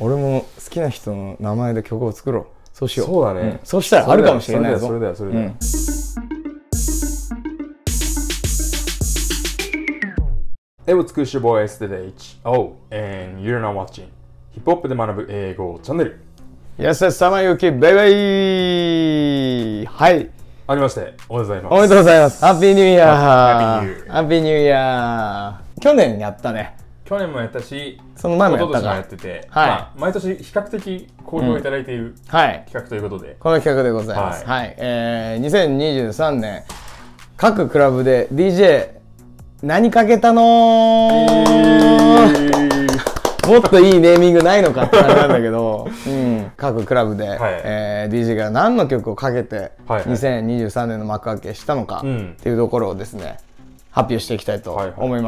俺も好きな人の名前で曲を作ろうそうしようそうだねんそうしたらあるかもしれないぞそれだよそれだよそれだよ Hey, what's good, your boy SDH. Oh, and you're now watching ヒップホップで学ぶ英語チャンネル。Yes, yes, sama yuki, baby! はい。ありまして、おめでとうございます。おめでとうございます。ハッピーニューイヤーハッピーニューイヤーハッピーニューイヤー去年やったね。去年もやったし、その前もやった一昨年もやかってて、はい。まあ、毎年比較的好評いただいているはい。企画ということで、この企画でございます。は。はい。えー、2023年、各クラブで DJ 何かけたのー？もっといいネーミングないのかって感じなんだけど、うん、各クラブで、えー DJ が何の曲をかけて、はい。はい2023年の幕開けしたのかうん。っていうところをですね、発表していきたいとはいはい。思い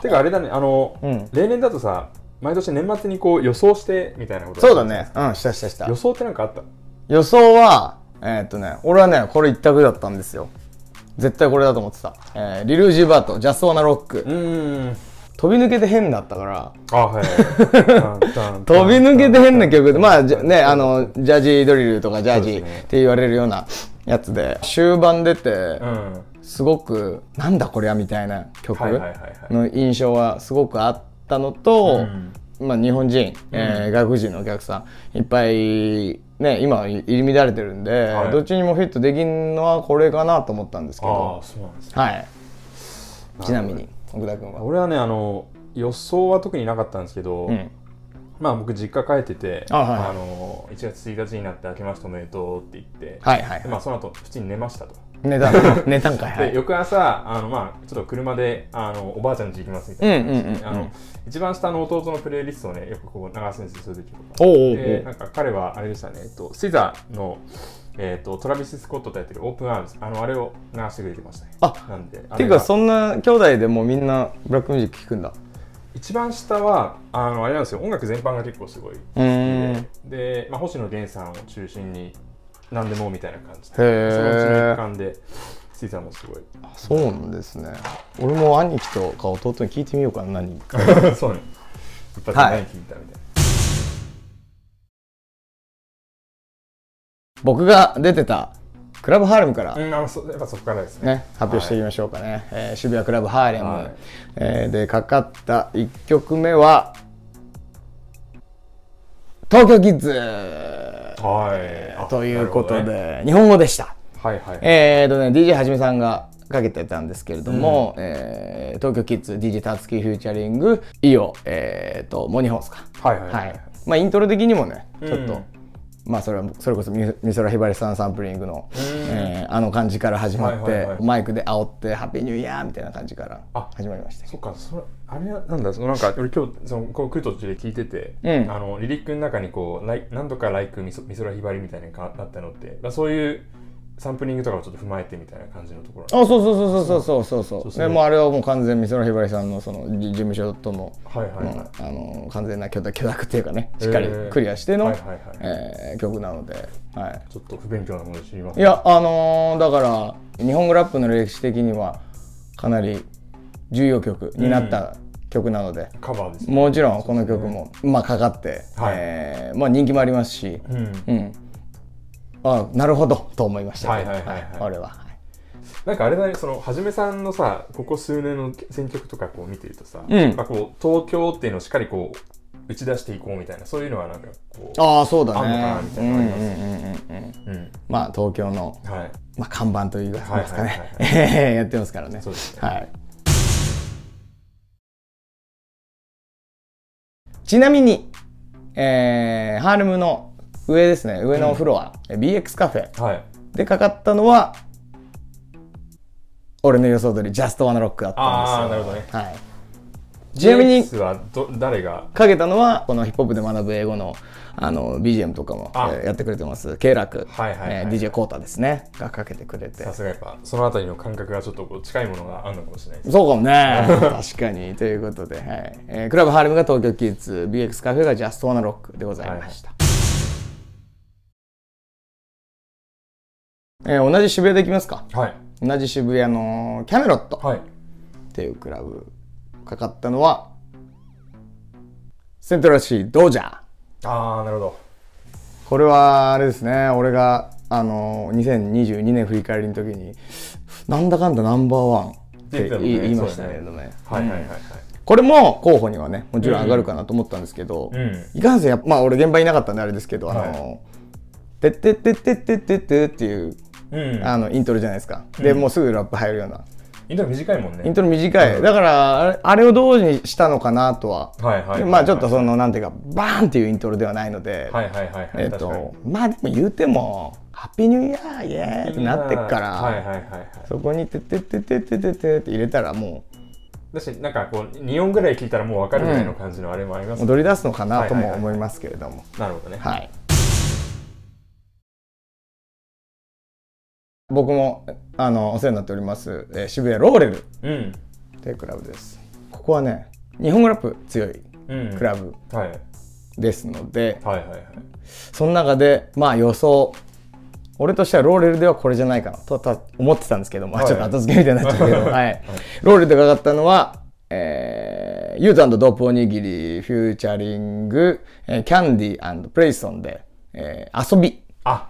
てかあれだね、あの、うん例年だとさ、毎年年末にこう予想してみたいなことそうだね。うん、したしたした予。想ってなんかあった？予想は、えーっとね、俺はね、これ一択だったんですよ。絶対これだと思ってた。えーリルージュバート、ジャストワナロック。うーん。飛び抜けて変だったから、あ、はいはい。飛び抜けて変な曲で、まあね、あの、ジャージードリルとかジャージーって言われるようなやつで、終盤出てう、ん。すごく、なんだこりゃみたいな曲はいはいはいはい。の印象はすごくあったのと、うん。まあ、日本人、えー外国人のお客さんいっぱい、ね、今入り乱れてるんで、はい。どっちにもフィットできるのはこれかなと思ったんですけあど。あ、そうなんですね。はい。ちなみに奥田君は？俺はね、あの、予想は特になかったんですけど、うん。まあ僕実家帰ってて、あはいはい。の、1月1日になって明けましておめでとうって言って、はいはい。でまあその後普通に寝ましたと。寝た寝たんかい。はでい。翌朝あの、まあ、ちょっと車であのおばあちゃん家行きますみたいなあの一番下の弟のプレイリストをねよくこう流すんですよそういう時とかでなんか彼はあれでしたね、えっと、シザの、えっと、トラビス・スコットとやってるオープンアームズあのあれを流してくれてましたね。あなんでっていうかそんな兄弟でもみんなブラックミュージック聴くんだ。一番下はあのあれなんですよ音楽全般が結構すごい好きでで、まあ、星野源さんを中心に何でもみたいな感じで。そのうちの一環でシザもすごい。そうなんですね。俺も兄貴とか弟に聞いてみようかな何か。そうね。一発で何聞いたみたいな、僕が出てたクラブハーレムから。うん、あのそやっぱそこからですね。ね、発表していきましょうかね、えー渋谷クラブハーレム、はい。えーでかかった1曲目は東京キッズはい。あということで、ね。日本語でした。はいはい。えーとね DJ はじめさんがかけてたんですけれども、えー東京キッズ DJ タツキフューチャリングイオえーとモニホースか。はいはいはいはい。まあイントロ的にもねちょっと、うんまあそれはそれこそ美美空ひばりさんサンプリングの、えーあの感じから始まって、マイクで煽って「ハッピーニューイヤー」みたいな感じからあ始まりました。そっか、それ、あれなんだ、そのなんか、俺今日、その、こう来る途中で聞いてて、うん。あの、リリックの中にこう、ライなんとかライク美空美空ひばりみたいなのがあったのって、まあ、そういうサンプリングとかをちょっと踏まえてみたいな感じのところあそうそうそうそうそうそうそうそう。でもうあれはもう完全美空ひばりさんのそのじ事務所とのはいはいはい。うんあの完全な許諾許諾っていうかねしっかりクリアしての、はいはいはい。えー曲なので、はい、ちょっと不勉強なもので知りません。いやあのーだから日本語ラップの歴史的にはかなり重要曲になった曲なので、カバーですね。もちろんこの曲も、まあ、かかって、はい。えーまあ、人気もありますし、うん。うん、あなるほど。と思いました。はいはいはいはい。俺は。はい。なんかあれだね、その、はじめさんのさ、ここ数年の選曲とかこう見てるとさ、うん。やっぱこう、東京っていうのをしっかりこう、打ち出していこうみたいな、そういうのはなんかこう、ああそうだあんのかなねみたいなのあります。まあ東京の、はい。まあ、看板といいますかね。やってますからね。そうですね。はい。ちなみに、えーハーレムの上ですね。上のフロア、BX カフェはい。でかかったのは俺の予想通りジャストワナロックだったんですよ。なるほどね。はい、ちなみにはど誰が？かけたのはこのヒップホップで学ぶ英語のあの BGM とかも、やってくれてます。慶楽、はいはいはい。えー DJ コータですね。がかけてくれて。さすがやっぱそのあたりの感覚がちょっとこう近いものがあるのかもしれないですそうかもね。確かに。ということで、はい。えークラブハーレムが東京キッズ。BX カフェがジャストワナロックでございました、えー同じ渋谷でいきますか？はい。同じ渋谷のキャメロット。はい。っていうクラブかかったのはセントラルシードジャー。ああなるほど。これはあれですね。俺があの2022年振り返りの時になんだかんだナンバーワンって言い,、ましたけれどね。はいはいはいはい。これも候補にはねもちろん上がるかなと思ったんですけど、うん。いかんせんまあ俺現場いなかったんであれですけど、あはの「てってってってってってって」っていううん。あのイントロじゃないですか、でもうすぐラップ入るような。イントロ短いもんね。イントロ短い、だからあれあれをどうにしたのかなとは、はいはいまあちょっとそのなんていうかバーンっていうイントロではないので、はいはいはいはい。えっ、確かに。とまあでも言うても「ハッピーニューイヤーイエーイ!」ってなってっから、はいはいはいはい。そこに「てってってってってってって」って入れたらもだしなんかこう2音ぐらい聞いたらもう分かるぐらいの感じのあれもありますねう踊り出すのかなとはいはいはいも思いますけれどもなるほどねはい僕もあのお世話になっております、えー渋谷ローレル。うん。というクラブです。ここはね日本語ラップ強いうん。クラブはい。ですので、はいはいはい。その中でまあ予想俺としてはローレルではこれじゃないかなとた思ってたんですけど、まあ、はい。ちょっと後付けみたいになっちゃうけど、はい。ローレルでかかったのは、えー、ユートドープおにぎりフューチャリング、えーキャンディープレイソンで、えー遊び。あ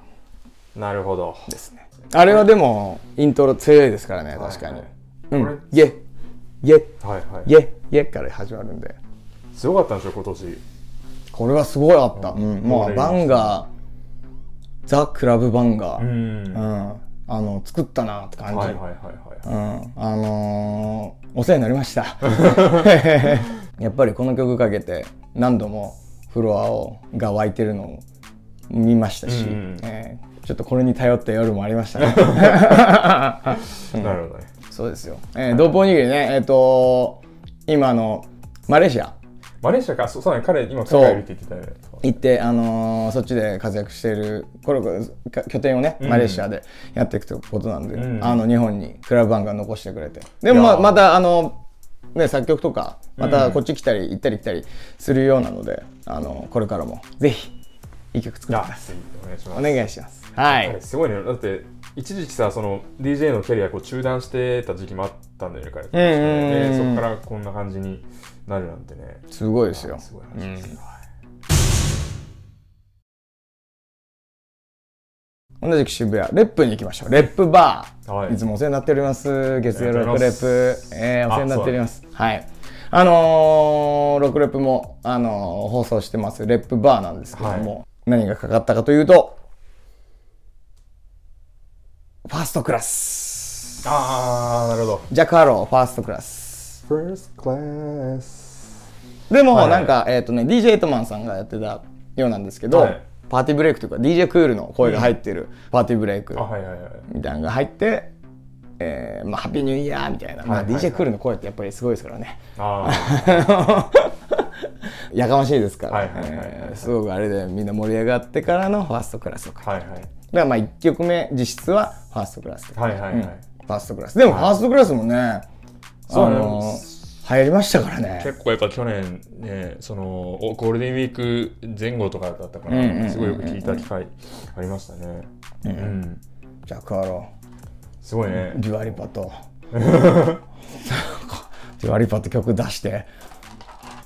なるほど。ですねあれはでもイントロ強いですからね確かに、はいはい。うん。イェイイェイェから始まるんで。すごかったんですよ今年。これはすごいあった、うん。まあバンガーザ・クラブバンガー、うん。うん、あの作ったなって感じ、はいはいはいはい。うん、あのーお世話になりました。やっぱりこの曲かけて何度もフロアをが湧いてるのを見ましたし、うん。えーちょっとこれに頼った夜もありましたね。なるほどね。そうですよ、えー、ドープおにぎりね。えっ、と今あのマレーシア。マレーシアか。そうそうね。彼今海外いるって言ってたよね行って、あのーそっちで活躍しているこれか拠点をねマレーシアでやっていくということなんで、うん。あの日本にクラブバンが残してくれて。でも、まあ、またあの、ね、作曲とかまたこっち来たり行ったり来たりするようなので、あのこれからもぜひいい曲作ってください。お願いします。お願いします。はい、はい。すごいね。だって一時期さその DJ のキャリアこう中断してた時期もあったんだよね彼うんうんうんでそこからこんな感じになるなんてね。すごいですよ。すごい話ですよ、同じく渋谷レップに行きましょう。レップバー、はい。い、つもお世話になっております。月曜ロックレップ、えーお世話になっております。はい。あのーロックレップも、あのー放送してますレップバーなんですけども、何がかかったかというとファーストクラス。ああなるほど。ジャック・ハーローファーストクラス。First class でも、はいなんか、えっ、とね DJ エイトマンさんがやってたようなんですけど、はい。パーティーブレイクというか DJ クールの声が入ってるパーティーブレイク、みたいなのが入って、えーまあ、ハッピーニューイヤーみたい。な、まあ、DJ クールの声ってやっぱりすごいですからね。あ やかましいですから、すごくあれでみんな盛り上がってからのファーストクラスとか。あはいはい。だからまあ1曲目実質はファーストクラス。はいはいはい、うん。ファーストクラス。でもファーストクラスもね、そうね。あのー流行りましたからね。結構やっぱ去年ねそのおゴールデンウィーク前後とかだったからすごいよく聞いた機会ありましたね。うん、ジャック・ハーロー。すごいね。デュアリパと。デュアリパと曲出して、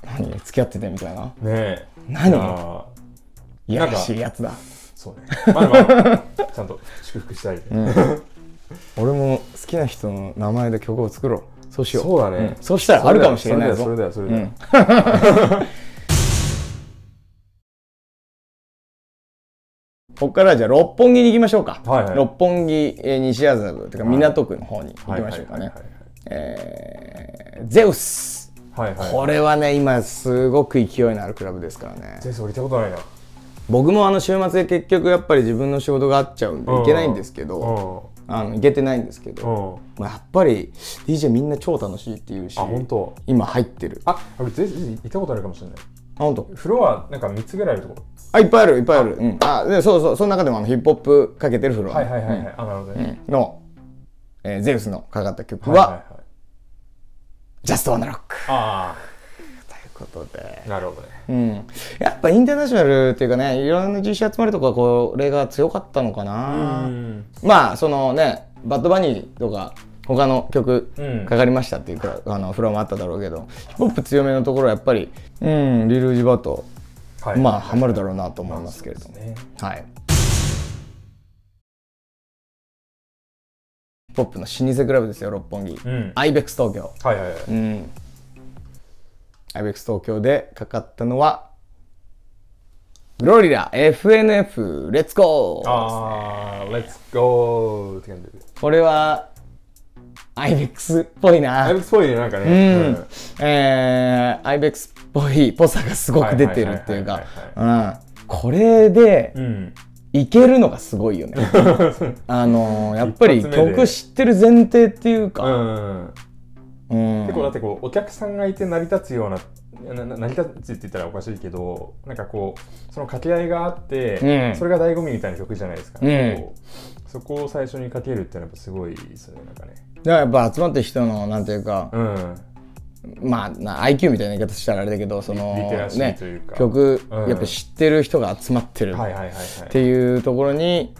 何？付き合っててみたいな。ねえ。何？いやらしいやつだ。そうね。まあまあちゃんと祝福したい、俺も好きな人の名前で曲を作ろう。そうしよう。そうだね。ん。そうしたらあるかもしれないぞ。それだよそれだよそれだよ、ここからはじゃあ六本木に行きましょうか、はいはい。六本木、えー西麻布というか港区の方に行はいきましょうかね。ゼウス。はいはい。はいこれはね今すごく勢いのあるクラブですからね。全然降りたことないな僕もあの週末で結局やっぱり自分の仕事があっちゃうんで行けないんですけどあの行けてないんですけうど、んうん。まあ、やっぱり DJ みんな超楽しいっていうしあ本当。今入ってる。あ俺全然行ったことあるかもしれない。あ本当。フロアなんか3つぐらいあるとこ？ろあいっぱいあるいっぱいある。うん。あでそうそうその中でもあのヒップホップかけてるフロア、はいはいはいはい、あなるほどね、の、えーゼウスのかかった曲は、はいはいはい。ジャストワナロックあということで。あ、なるほどね。うん、やっぱインターナショナルっていうかねいろんな実習集まるとこはこれが強かったのかな、うん。まあそのねバッドバニーとか他の曲うん。かかりましたっていうか、あのフロアもあっただろうけどヒップホップ強めのところはやっぱりうんリルウジバト、はい。まあハマるだろうなと思いますけれども、ね。はい。ヒップホップの老舗クラブですよ六本木、うん。アイベックス東京。はいはいはい。うんアイベックス東京でかかったのはグロリラ FNF レッツゴーあー、Let's go! って感じで。これはアイベックスっぽいなアイブスっぽいね、なんかうね。ん、えー、アイベックスっぽいぽさがすごく出てるっていうかうんこれでうん。いけるのがすごいよね あのーやっぱり曲知ってる前提っていううか、ん。うん結構だってこう、お客さんがいて成り立つような、成り立つって言ったらおかしいけど、なんかこう、その掛け合いがあって、うん。それが醍醐味みたいな曲じゃないですか、うん。そこを最初にかけるっていうのはやっぱすごいですね、なんかね。だからやっぱ集まってる人のなんていうか、うん。まあな IQ みたいな言い方したらあれだけどそのね曲、うん。やっぱ知ってる人が集まってる。っていうところに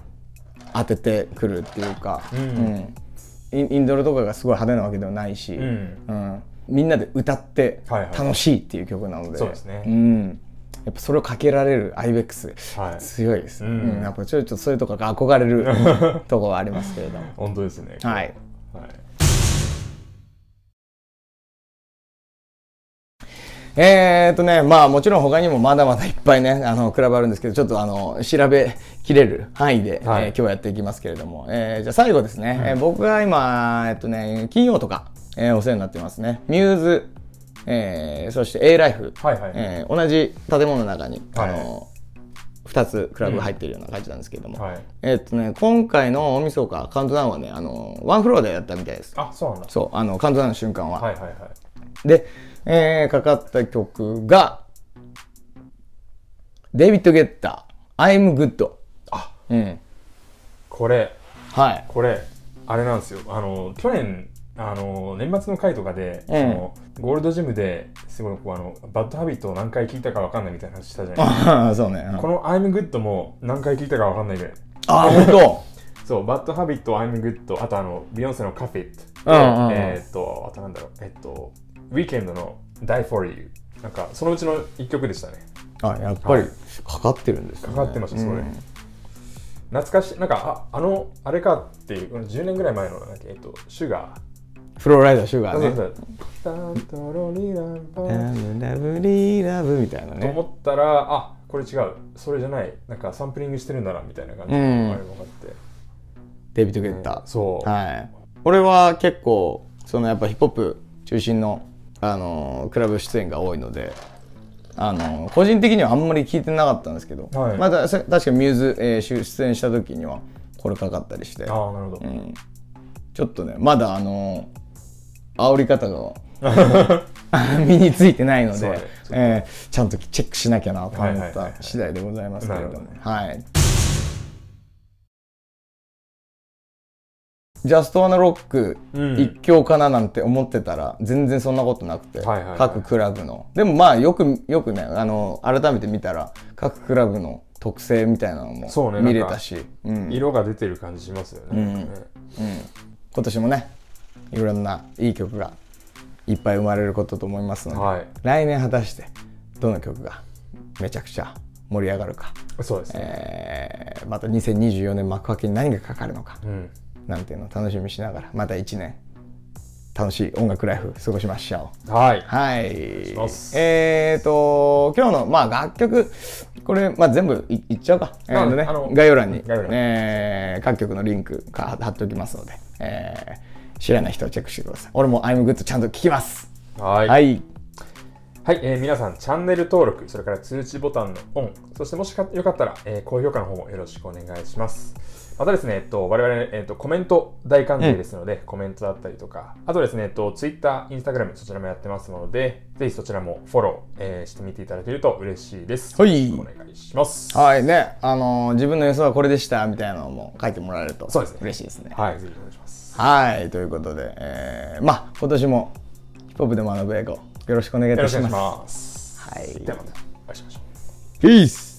当ててくるっていうか、うんうんインドルとかがすごい派手なわけではないし、うん。うん。みんなで歌って楽しいっていう曲なので、そうですね。ん、やっぱそれをかけられる IBEX はい。強いです、ううん。ん。やっぱちょっとそういうとこが憧れるところはありますけれども。本当ですね。はい。はい。えーっとねまあもちろん他にもまだまだいっぱいねあのクラブあるんですけどちょっとあの調べきれる範囲で、はい。えー今日はやっていきますけれども、えーじゃあ最後ですね、えー僕が今えっとね金曜とか、えーお世話になってますね。ミューズ、えーそして A ライフ、はいはいえー同じ建物の中に、はい。あの2つクラブが入ってるような感じなんですけれども、はい。えーっとね今回の大晦日カウントダウンはねあのワンフロアでやったみたいです。あ、そうなんだ。そうあのカウントダウンの瞬間は、はいはいはい。で、えーかかった曲が、デイビッド・ゲッター、I'm Good。あ、うん。これ、はい。これ、あれなんですよ。あの、去年、あの、年末の回とかで、うんそのゴールドジムですごいこうあの、バッドハビットを何回聞いたかわかんないみたいな話したじゃないですか。そうね。うんこの I'm Good も何回聞いたかわかんないぐらい。あ、本当？そう、バッドハビット、I'm Good、あとあの、ビヨンセのカフェット、うんうんうんえーっと、あとなんだろう、えっと、ウィーケンドの Die for You。なんか、そのうちの一曲でしたね。あ、やっぱりはいかかってるんですね。かかってました、それ。うん懐かしい、なんか、ああの、あれかっていう、10年ぐらい前の、なんえっと、シュガー。フローライダーシュガーね。タントロリランパンラブリーラブみたいなね。と思ったら、あこれ違う、それじゃない、なんかサンプリングしてるんだなみたいな感じで、うんあれ分かって。デイビッド・ゲッター。そう。はい。俺は結構、そのやっぱヒップホップ中心の、あのークラブ出演が多いので、あのー個人的にはあんまり聞いてなかったんですけど、はい。またさ確かミューズ、えー出出演した時にはこれかかったりして、ああ、なるほど。うん、ちょっとねまだあのー煽り方が 身についてないのでえーちゃんとチェックしなきゃなと思っはいはいはいはい。た次第でございますけれども。なるほどね。はい。ジャストワナロックうん。一強かななんて思ってたら全然そんなことなくて、各クラブの。でもまあよくよくねあの改めて見たら各クラブの特性みたいなのも見れたし、うん。色が出てる感じしますよね。うん。なんかね。今年もねいろんないい曲がいっぱい生まれることと思いますので、はい。来年果たしてどの曲がめちゃくちゃ盛り上がるか、そうですね。えーまた2024年幕開けに何がかかるのか。うん。なんていうのを楽しみにしながらまた1年楽しい音楽ライフ過ごしましょう。はい。はいしますえーと今日の、まあ、楽曲これ、まあ、全部いいっちゃうか、えーとねあの概要欄に概えー各曲のリンクか貼っておきますので、えー知らない人はチェックしてください俺も I'm good ちゃんと聞きますはい。は。いはい、えー皆さん、チャンネル登録、それから通知ボタンのオン、そしてもしかよかったら、えー高評価の方もよろしくお願いします。またですね、えっと、我々、えっと、コメント大歓迎ですので、コメントだったりとか、あとですね、えっと、Twitter、Instagram、そちらもやってますので、ぜひそちらもフォロー、えーしてみていただけると嬉しいです。はいお願いします。はいねあのー自分の予想はこれでしたみたいなのも書いてもらえるとそうですね嬉しいですねはい、ぜひお願いします。はいということで、えーまあ今年もヒップホップで学ぶ英語よろしくお願いいよろしくお願いしたしますます。はいではまたお会いしましょう。ピース